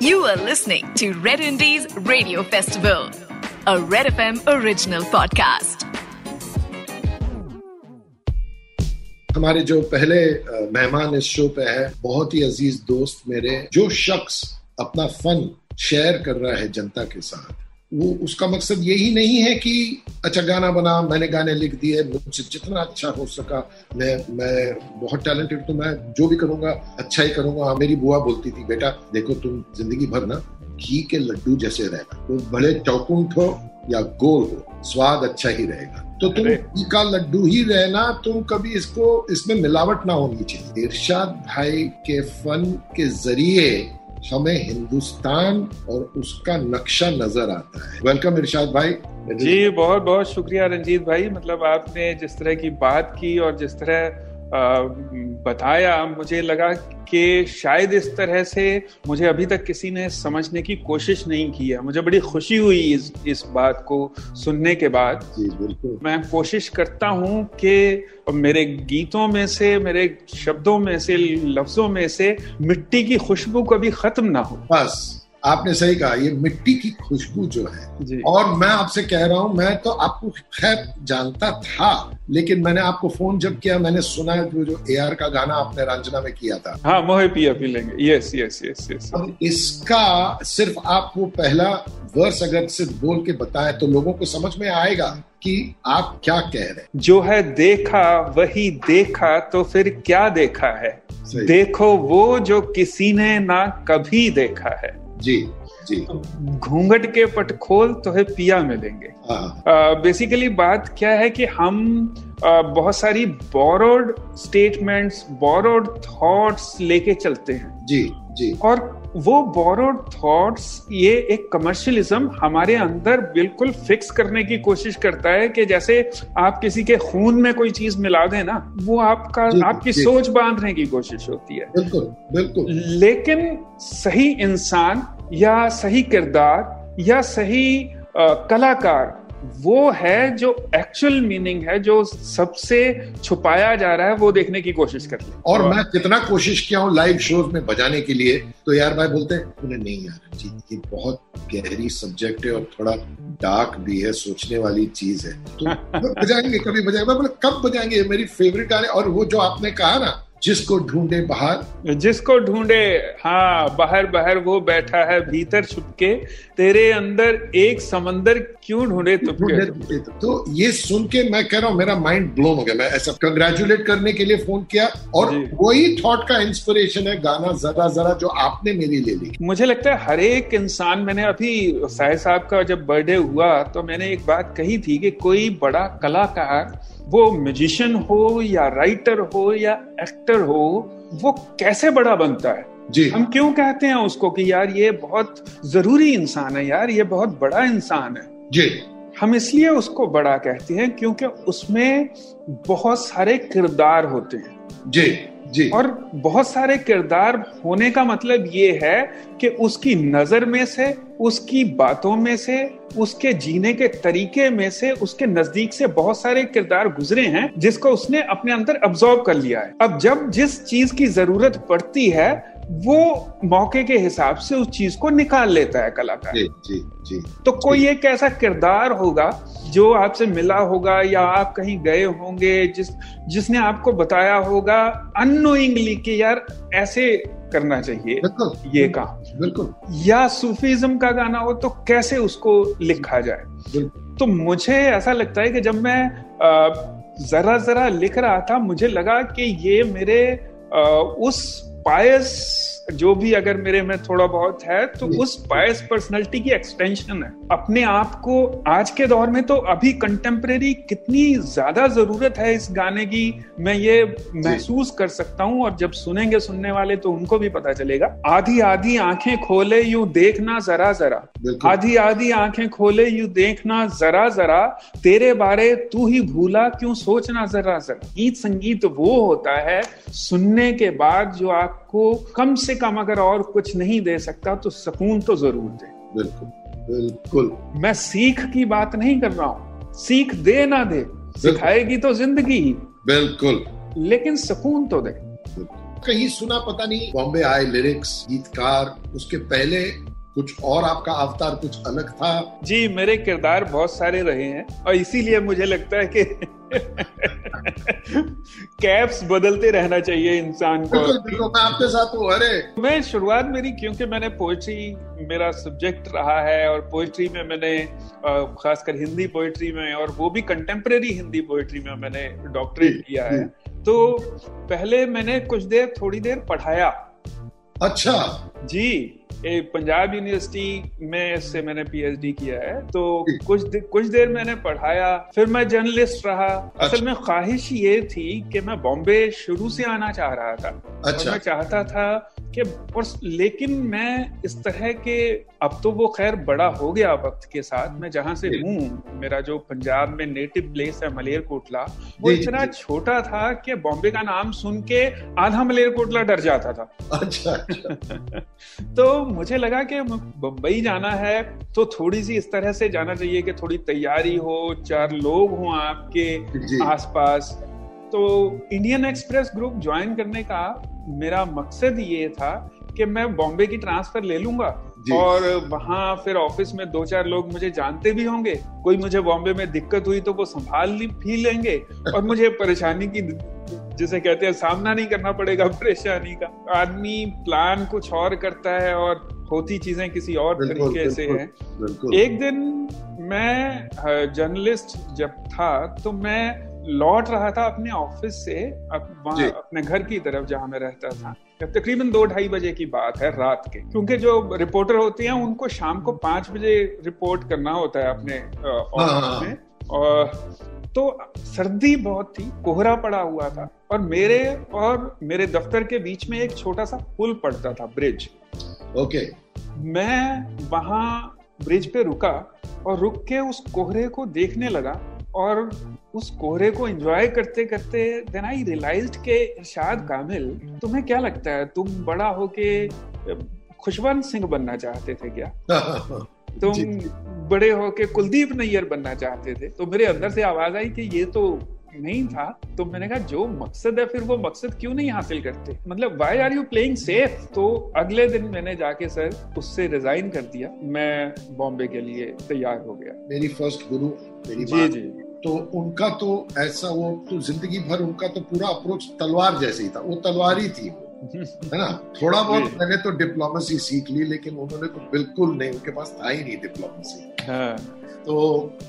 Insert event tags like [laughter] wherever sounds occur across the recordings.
You are listening to Red Indies Radio Festival, a Red FM original podcast. हमारे जो पहले मेहमान इस शो पे है बहुत ही अज़ीज़ दोस्त मेरे जो शख्स अपना फन शेयर कर रहा है जनता के साथ वो उसका मकसद यही नहीं है कि अच्छा गाना बना मैंने गाने लिख दिए मुझसे जितना अच्छा हो सका मैं मैं बहुत टैलेंटेड तो मैं जो भी करूँगा अच्छा ही करूँगा। हाँ, मेरी बुआ बोलती थी बेटा देखो तुम ज़िंदगी भर ना घी के लड्डू जैसे रहना तुम तो भले चौकुंठ हो या गोल हो स्वाद अच्छा ही रहेगा। तो तुम घी का लड्डू ही रहना तुम कभी इसको इसमें मिलावट ना होनी चाहिए। इरशाद भाई के फन के ज़रिए हमें हिंदुस्तान और उसका नक्शा नज़र आता है। वेलकम इरशाद भाई। जी बहुत बहुत शुक्रिया, रंजीत भाई। मतलब आपने जिस तरह की बात की और जिस तरह बताया मुझे लगा कि शायद इस तरह से मुझे अभी तक किसी ने समझने की कोशिश नहीं की है। मुझे बड़ी खुशी हुई इस इस बात को सुनने के बाद। मैं कोशिश करता हूँ कि मेरे गीतों में से मेरे शब्दों में से लफ्जों में से मिट्टी की खुशबू कभी खत्म ना हो। बस। आपने सही कहा ये मिट्टी की खुशबू जो है। और मैं आपसे कह रहा हूँ मैं तो आपको खैर जानता था लेकिन मैंने आपको फ़ोन जब किया मैंने सुना जो जो एआर का गाना आपने रंजना में किया था। हाँ मोहे पिया पी लेंगे। यस यस यस यस अब इसका सिर्फ़ आप वो पहला वर्स अगर सिर्फ़ बोल के बताएँ तो लोगों को समझ में आएगा कि आप क्या कह रहे हैं। जो है देखा वही देखा तो फिर क्या देखा है? देखो वो जो किसी ने ना कभी देखा है। जी जी। घूंघट के पट खोल तो है पिया मिलेंगे। हाँ। बेसिकली बात क्या है कि हम आ, बहुत सारी बोरोड स्टेटमेंट्स बोरोड थॉट्स लेके चलते हैं। जी जी। और वो बोरोड थॉट्स ये एक कमर्शियलिज्म हमारे अंदर बिल्कुल फिक्स करने की कोशिश करता है कि जैसे आप किसी के खून में कोई चीज़ मिला दें ना वो आपका आपकी। सोच बांधने की कोशिश होती है बिल्कुल बिल्कुल लेकिन सही इंसान या सही किरदार या सही अ, कलाकार वो है जो एक्चुअल मीनिंग है जो सबसे छुपाया जा रहा है वो देखने की कोशिश कर ले और मैं कितना कोशिश किया हूँ लाइव शोज़ में बजाने के लिए तो यार भाई बोलते हैं "उन्हें नहीं यार जी ये बहुत गहरी सब्जेक्ट है और थोड़ा डार्क भी है सोचने वाली चीज़ है। तो [laughs] बजाएँगे कभी बजाएँगे? बोला कब बजाएँगे? मेरी फेवरेट गाने और वो जो आपने कहा ना जिसको ढूंढे बाहर। जिसको ढूंढे हाँ बाहर बाहर वो बैठा है भीतर छुपके तेरे अंदर एक समंदर क्यों ढूंढे तुमके तो ये सुन के मैं कह रहा हूँ मेरा माइंड ब्लोन हो गया। मैं ऐसा कंग्रेचुलेट करने के लिए फ़ोन किया और वही थॉट का इंस्पिरेशन है गाना जरा जरा जो आपने मेरी ले ली मुझे लगता है हर एक इंसान मैंने अभी साहब का जब बर्थडे हुआ तो मैंने एक बात कही थी कि कोई बड़ा कलाकार वो म्यूजिशियन हो या राइटर हो या एक्टर हो वो कैसे बड़ा बनता है? जी। हम क्यों कहते हैं उसको कि यार ये बहुत ज़रूरी इंसान है यार ये बहुत बड़ा इंसान है? जी। हम इसलिए उसको बड़ा कहते हैं क्योंकि उसमें बहुत सारे किरदार होते हैं। जी। जी। और बहुत सारे किरदार होने का मतलब ये है कि उसकी नज़र में से, उसकी बातों में से, उसके जीने के तरीके में से, उसके नज़दीक से बहुत सारे किरदार गुजरे हैं जिसको उसने अपने अंदर अब्जॉर्ब कर लिया है। अब जब जिस चीज़ की ज़रूरत पड़ती है वो मौके के हिसाब से उस चीज़ को निकाल लेता है कलाकार। जी जी जी तो कोई एक ऐसा किरदार होगा जो आपसे मिला होगा या आप कहीं गए होंगे जिस जिसने आपको बताया होगा अनोइंगली कि यार ऐसे करना चाहिए बिल्कुल। ये काम। बिल्कुल। या सूफीज्म का गाना हो तो कैसे उसको लिखा जाए? तो मुझे ऐसा लगता है कि जब मैं जरा जरा लिख रहा था मुझे लगा कि ये मेरे उस pais जो भी अगर मेरे में थोड़ा बहुत है तो उस पायस पर्सनैलिटी की एक्सटेंशन है। अपने आप को आज के दौर में तो अभी कंटेम्प्रेरी कितनी ज़्यादा ज़रूरत है इस गाने की मैं ये महसूस कर सकता हूँ और जब सुनेंगे सुनने वाले तो उनको भी पता चलेगा। आधी आधी आँखें खोले यू देखना जरा जरा। आधी आधी आँखें खोले यू देखना जरा जरा। तेरे बारे तू ही भूला क्यों सोचना जरा जरा। गीत संगीत वो होता है सुनने के बाद जो आपको कम से कम अगर और कुछ नहीं दे सकता तो सुकून तो ज़रूर दे। बिल्कुल बिल्कुल। मैं सीख की बात नहीं कर रहा हूँ। सीख दे ना दे सिखाएगी तो ज़िंदगी ही। बिल्कुल। लेकिन सुकून तो दे। कहीं सुना पता नहीं बॉम्बे आए लिरिक्स गीतकार उसके पहले कुछ और आपका अवतार कुछ अलग था? जी मेरे किरदार बहुत सारे रहे हैं और इसीलिए मुझे लगता है कि [laughs] कैप्स बदलते रहना चाहिए इंसान को। मैं आपके साथ हूँ अरे। मैं शुरुआत मेरी क्योंकि मैंने पोइट्री मेरा सब्जेक्ट रहा है और पोइट्री में मैंने खासकर हिंदी पोइट्री में और वो भी कंटेम्प्रेरी हिंदी पोइट्री में मैंने डॉक्टरेट किया है। तो पहले मैंने कुछ देर थोड़ी देर पढ़ाया। अच्छा। जी। पंजाब यूनिवर्सिटी में से मैंने पीएचडी किया है तो कुछ दे, कुछ देर मैंने पढ़ाया फिर मैं जर्नलिस्ट रहा अच्छा। असल में ख्वाहिश ये थी कि मैं बॉम्बे शुरू से आना चाह रहा था अच्छा। और मैं चाहता था कि और लेकिन मैं इस तरह के अब तो वो खैर बड़ा हो गया वक्त के साथ मैं जहाँ से हूँ मेरा जो पंजाब में नेटिव प्लेस है मलेर कोटला वो इतना छोटा था कि बॉम्बे का नाम सुन के आधा मलेर कोटला डर जाता था। अच्छा, अच्छा। [laughs] तो मुझे लगा कि बम्बई जाना है तो थोड़ी सी इस तरह से जाना चाहिए कि थोड़ी तैयारी हो चार लोग हों आपके आसपास। तो इंडियन एक्सप्रेस ग्रुप ज्वाइन करने का मेरा मकसद ये था कि मैं बॉम्बे की ट्रांसफ़र ले लूँगा। और वहाँ फिर ऑफ़िस में दो चार लोग मुझे जानते भी होंगे। कोई मुझे बॉम्बे में दिक्कत हुई तो वो संभाल भी लेंगे। और मुझे परेशानी की जिसे कहते हैं सामना नहीं करना पड़ेगा परेशानी का। आदमी प्लान कुछ और करता है और होती चीज़ें किसी और तरीके से है। एक दिन मैं जर्नलिस्ट जब था तो मैं लौट रहा था अपने ऑफ़िस से अप, वहाँ अपने घर की तरफ़ जहाँ मैं रहता था। तकरीबन दो ढाई बजे की बात है रात के। क्योंकि जो रिपोर्टर होते हैं उनको शाम को पाँच बजे रिपोर्ट करना होता है अपने ऑफ़िस हाँ, हाँ, हाँ। में। और तो सर्दी बहुत थी कोहरा पड़ा हुआ था और मेरे और मेरे दफ्तर के बीच में एक छोटा सा पुल पड़ता था ब्रिज। ओके। मैं वहाँ ब्रिज पे रुका और रुक के उस कोहरे को देखने लगा और उस कोहरे को एंजॉय करते करते देन आई रियलाइज्ड के इरशाद कामिल तुम्हें क्या लगता है? तुम बड़ा होके खुशवंत सिंह बनना चाहते थे क्या? [laughs] तुम बड़े होके कुलदीप नैयर बनना चाहते थे? तो मेरे अंदर से आवाज़ आई कि ये तो नहीं था तो मैंने कहा जो मकसद है फिर वो मकसद क्यों नहीं हासिल करते? मतलब why are you playing safe तो अगले दिन मैंने जाके सर उससे रिजाइन कर दिया। मैं बॉम्बे के लिए तैयार हो गया। मेरी फ़र्स्ट गुरु मेरी जी जी। तो उनका तो ऐसा वो तो ज़िंदगी भर उनका तो पूरा अप्रोच तलवार जैसे ही था। वो तलवार ही थी है ना? थोड़ा बहुत मैंने तो डिप्लोमेसी सीख ली लेकिन उन्होंने तो बिल्कुल नहीं उनके पास था ही नहीं डिप्लोमेसी हाँ। तो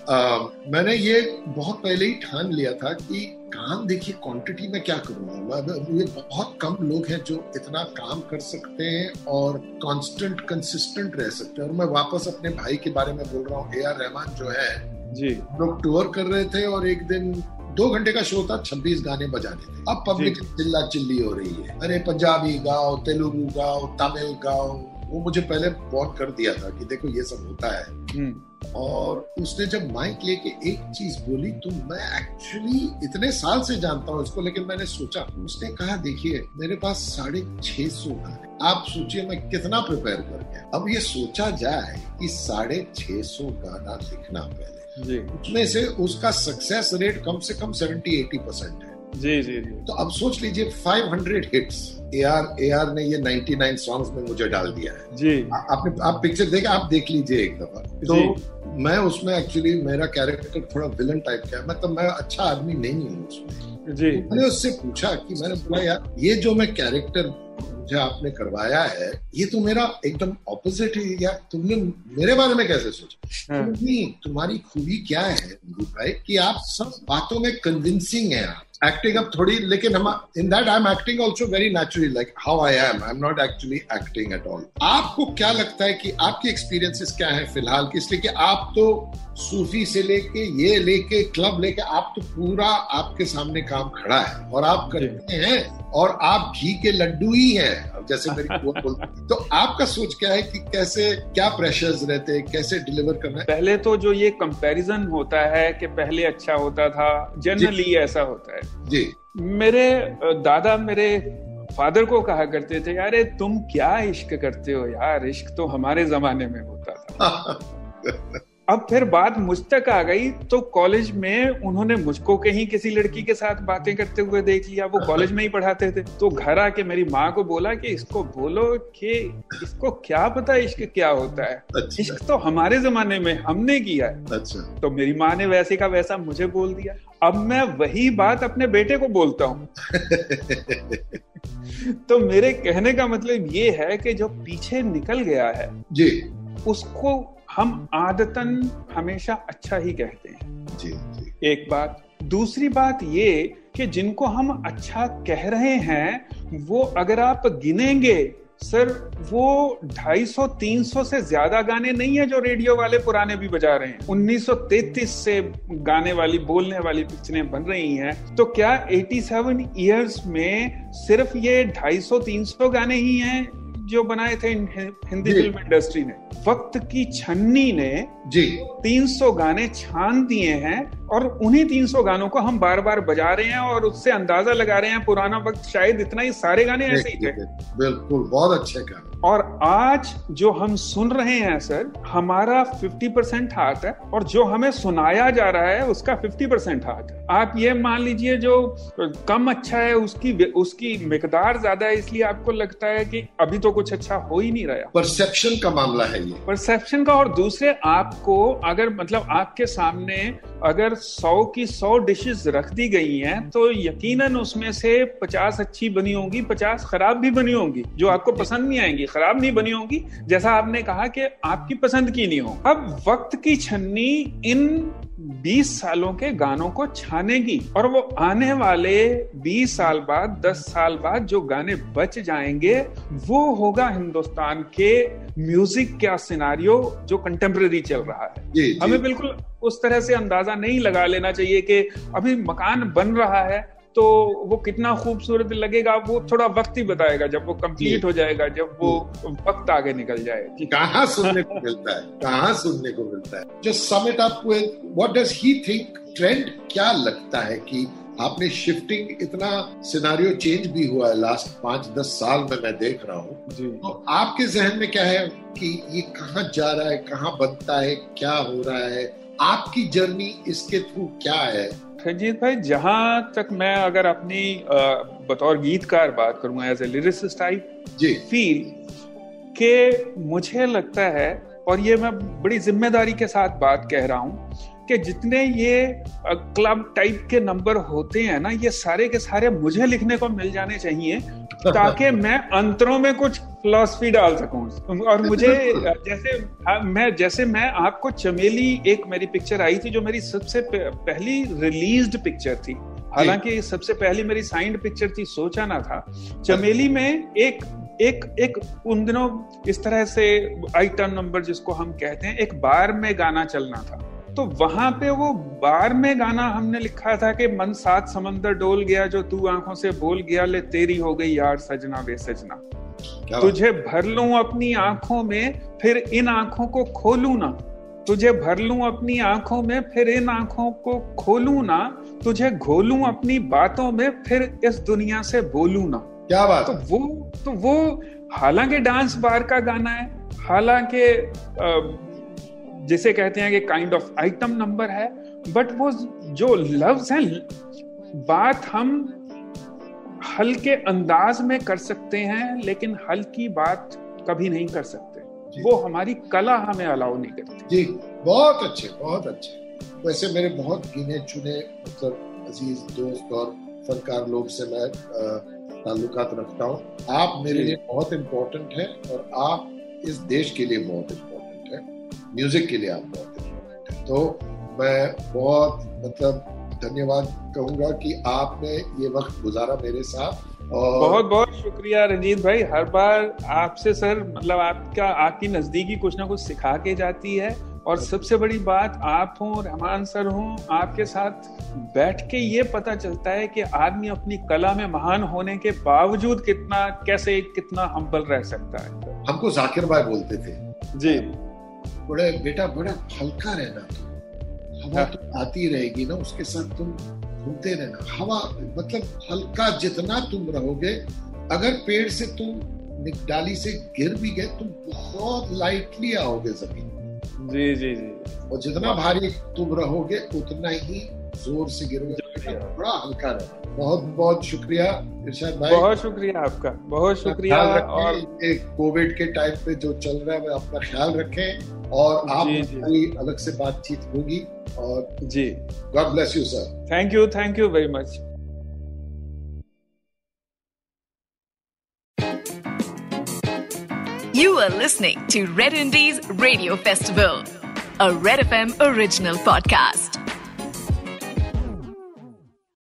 आ, मैंने ये बहुत पहले ही ठान लिया था कि काम देखिए क्वांटिटी में क्या करूँगा ये बहुत कम लोग हैं जो इतना काम कर सकते हैं और कांस्टेंट कंसिस्टेंट रह सकते हैं। और मैं वापस अपने भाई के बारे में बोल रहा हूँ ए आर रहमान जो है जी। लोग टूर कर रहे थे और एक दिन दो घंटे का शो था छब्बीस गाने बजाने थे। अब पब्लिक चिल्ला चिल्ली हो रही है। अरे पंजाबी गाओ तेलुगु गाओ तमिल गाओ वो मुझे पहले वॉर्न कर दिया था कि देखो ये सब होता है। हम्म। और उसने जब माइक लेके एक चीज़ बोली तो मैं एक्चुअली इतने साल से जानता हूँ इसको लेकिन मैंने सोचा उसने कहा देखिए मेरे पास साढ़े छह सौ गाने आप सोचिए मैं कितना प्रिपेयर कर गया। अब ये सोचा जाए कि साढ़े छह सौ गाना लिखना पहले उसमें से उसका सक्सेस रेट कम से कम सेवेंटी एटी परसेंट है। जी जी जी। तो अब सोच लीजिए 500 hits A R A R ने ये 99 सॉन्ग्स में मुझे डाल दिया है। जी। आपने आप पिक्चर देखे आप देख लीजिए एक दफ़ा। तो मैं उसमें एक्चुअली मेरा कैरेक्टर थोड़ा विलन टाइप का है। मतलब मैं अच्छा आदमी नहीं हूँ उसमें। जी। तो मैंने उससे पूछा कि मैंने बोला यार ये जो मैं कैरेक्टर मुझे आपने करवाया है ये तो मेरा एकदम ऑपोजिट है या तुमने मेरे बारे में कैसे सोचा? नहीं तुम्हारी खूबी क्या है भाई कि आप सब बातों में कन्विंसिंग है आप। एक्टिंग अब थोड़ी लेकिन हम इन that I am acting also very naturally like how I am I am not actually acting at all आपको क्या लगता है कि आपकी एक्सपीरियंसेस क्या है फ़िलहाल? इसलिए कि आप तो सूफी से लेके ये लेके क्लब लेके आप तो पूरा आपके सामने काम खड़ा है और आप करते हैं और आप घी के लड्डू ही हैं जैसे मेरी [laughs] तो आपका सोच क्या है कि कैसे क्या प्रेशर्स रहते हैं कैसे डिलीवर करना है? पहले तो जो ये कंपैरिजन होता है कि पहले अच्छा होता था जनरली ऐसा होता है। जी। मेरे दादा मेरे फादर को कहा करते थे यार तुम क्या इश्क करते हो यार? इश्क तो हमारे जमाने में होता था। [laughs] अब फिर बात मुझ तक आ गई तो कॉलेज में उन्होंने मुझको कहीं किसी लड़की के साथ बातें करते हुए देख लिया वो कॉलेज में ही पढ़ाते थे। तो घर आके मेरी माँ को बोला कि इसको बोलो कि इसको क्या पता इश्क क्या होता है। अच्छा। इश्क तो हमारे जमाने में हमने किया है। अच्छा। तो मेरी माँ ने वैसे का वैसा मुझे बोल दिया। अब मैं वही बात अपने बेटे को बोलता हूँ। [laughs] तो मेरे कहने का मतलब ये है कि जो पीछे निकल गया है जी। उसको हम आदतन हमेशा अच्छा ही कहते हैं। जी जी। एक बात। दूसरी बात ये कि जिनको हम अच्छा कह रहे हैं वो अगर आप गिनेंगे सर वो 250-300 से ज़्यादा गाने नहीं है जो रेडियो वाले पुराने भी बजा रहे हैं। 1933 से गाने वाली बोलने वाली पिक्चरें बन रही हैं। तो क्या 87 इयर्स में सिर्फ़ ये 250-300 गाने ही हैं? जो बनाए थे हिंदी फ़िल्म इंडस्ट्री ने वक्त की छन्नी ने जी। 300 गाने छान दिए हैं और उन्हीं 300 गानों को हम बार बार बजा रहे हैं और उससे अंदाज़ा लगा रहे हैं पुराना वक्त शायद इतना ही सारे गाने ऐसे ही थे। बिल्कुल बहुत अच्छे गाने। और आज जो हम सुन रहे हैं सर हमारा 50 परसेंट हाथ है और जो हमें सुनाया जा रहा है उसका 50 परसेंट हाथ है। आप ये मान लीजिए जो कम अच्छा है उसकी उसकी मकदार ज़्यादा है इसलिए आपको लगता है कि अभी तो कुछ अच्छा हो ही नहीं रहा। परसेप्शन का मामला है ये। परसेप्शन का और दूसरे आपको अगर मतलब आपके सामने अगर सौ की सौ डिशेस रख दी गई हैं तो यकीनन उसमें से पचास अच्छी बनी होंगी, पचास खराब भी बनी होंगी, जो आपको पसंद नहीं आएँगी, खराब नहीं बनी होंगी। जैसा आपने कहा कि आपकी पसंद की नहीं हो। अब वक्त की छन्नी इन 20 सालों के गानों को छानेगी, और वो आने वाले 20 साल बाद 10 साल बाद जो गाने बच जाएँगे, वो होगा हिंदुस्तान के म्यूज़िक का सिनारियो जो कंटेम्प्रेरी चल रहा है। जी जी। हमें बिल्कुल उस तरह से अंदाज़ा नहीं लगा लेना चाहिए कि अभी मकान बन रहा है तो वो कितना खूबसूरत लगेगा वो थोड़ा वक्त ही बताएगा जब वो कंप्लीट हो जाएगा जब वो वक्त आगे निकल जाए। कहा सुनने को मिलता है? कहाँ सुनने को मिलता है? जो समिट आपको up what does he think trend क्या लगता है कि आपने शिफ्टिंग इतना सिनारियो चेंज भी हुआ है लास्ट पाँच दस साल में मैं देख रहा हूँ। तो आपके जहन में क्या है कि ये कहाँ जा रहा है कहाँ बनता है क्या हो रहा है आपकी जर्नी इसके थ्रू क्या है? रंजीत भाई जहाँ तक मैं अगर अपनी बतौर गीतकार बात करूँगा एज ए लिरिसिस्ट आई जी। फील के मुझे लगता है और ये मैं बड़ी ज़िम्मेदारी के साथ बात कह रहा हूँ कि जितने ये क्लब टाइप के नंबर होते हैं ना ये सारे के सारे मुझे लिखने को मिल जाने चाहिए [laughs] ताकि मैं अंतरों में कुछ फिलोसफी डाल सकूँ। और मुझे जैसे मैं जैसे मैं आपको चमेली एक मेरी पिक्चर आई थी जो मेरी सबसे पहली रिलीज्ड पिक्चर थी। हालाँकि सबसे पहली मेरी साइंड पिक्चर थी सोचा ना था। चमेली में एक एक एक उन दिनों इस तरह से आइटम नंबर जिसको हम कहते हैं एक बार में गाना चलना था। तो वहाँ पे वो बार में गाना हमने लिखा था कि मन सात समंदर डोल गया जो तू आँखों से बोल गया ले तेरी हो गई यार सजना वे सजना तुझे भर लू अपनी आँखों में फिर इन आँखों को खोलू ना। तुझे भर लू अपनी आँखों में फिर इन आँखों को खोलू ना। तुझे घोलू अपनी बातों में फिर इस दुनिया से बोलू ना। क्या बात तो वो तो वो हालाँकि डांस बार का गाना है हालाँकि जिसे कहते हैं कि काइंड ऑफ़ आइटम नंबर है बट वो जो लफ्ज हैं बात हम हल्के अंदाज में कर सकते हैं लेकिन हल्की बात कभी नहीं कर सकते। वो हमारी कला हमें अलाउ नहीं करती। जी बहुत अच्छे बहुत अच्छे। वैसे मेरे बहुत गिने चुने मतलब अज़ीज़ दोस्त और फनकार लोग से मैं ताल्लुकात रखता हूँ। आप मेरे लिए बहुत इम्पोर्टेंट हैं और आप इस देश के लिए बहुत इम्पोर्टेंट म्यूज़िक के लिए आप बहुत हैं। तो मैं बहुत मतलब धन्यवाद कहूँगा कि आपने ये वक्त गुजारा मेरे साथ और बहुत बहुत शुक्रिया रंजीत भाई। हर बार आपसे सर मतलब आपका आपकी नजदीकी कुछ ना कुछ सिखा के जाती है और सबसे बड़ी बात आप हों रहमान सर हों आपके साथ बैठ के ये पता चलता है कि आदमी अपनी कला में महान होने के बावजूद कितना कैसे कितना हम्बल रह सकता है। हमको जाकिर भाई बोलते थे। जी। बड़े बेटा बड़ा हल्का रहना तो। हवा तो आती रहेगी ना उसके साथ तुम घूमते रहना। हवा मतलब हल्का जितना तुम रहोगे अगर पेड़ से तुम डाली से गिर भी गए तुम बहुत लाइटली आओगे ज़मीन। जी जी जी। और जितना भारी तुम रहोगे उतना ही ज़ोर से गिरोगे बड़ा हल्का रहे। बहुत बहुत शुक्रिया। इरशाद भाई बहुत शुक्रिया आपका। बहुत शुक्रिया और एक कोविड के टाइम पे जो चल रहा है अपना ख्याल रखें और आप अलग से बातचीत होगी और जी। God bless you sir thank you thank you very much You are listening to Red Indies Radio Festival, a Red FM original podcast.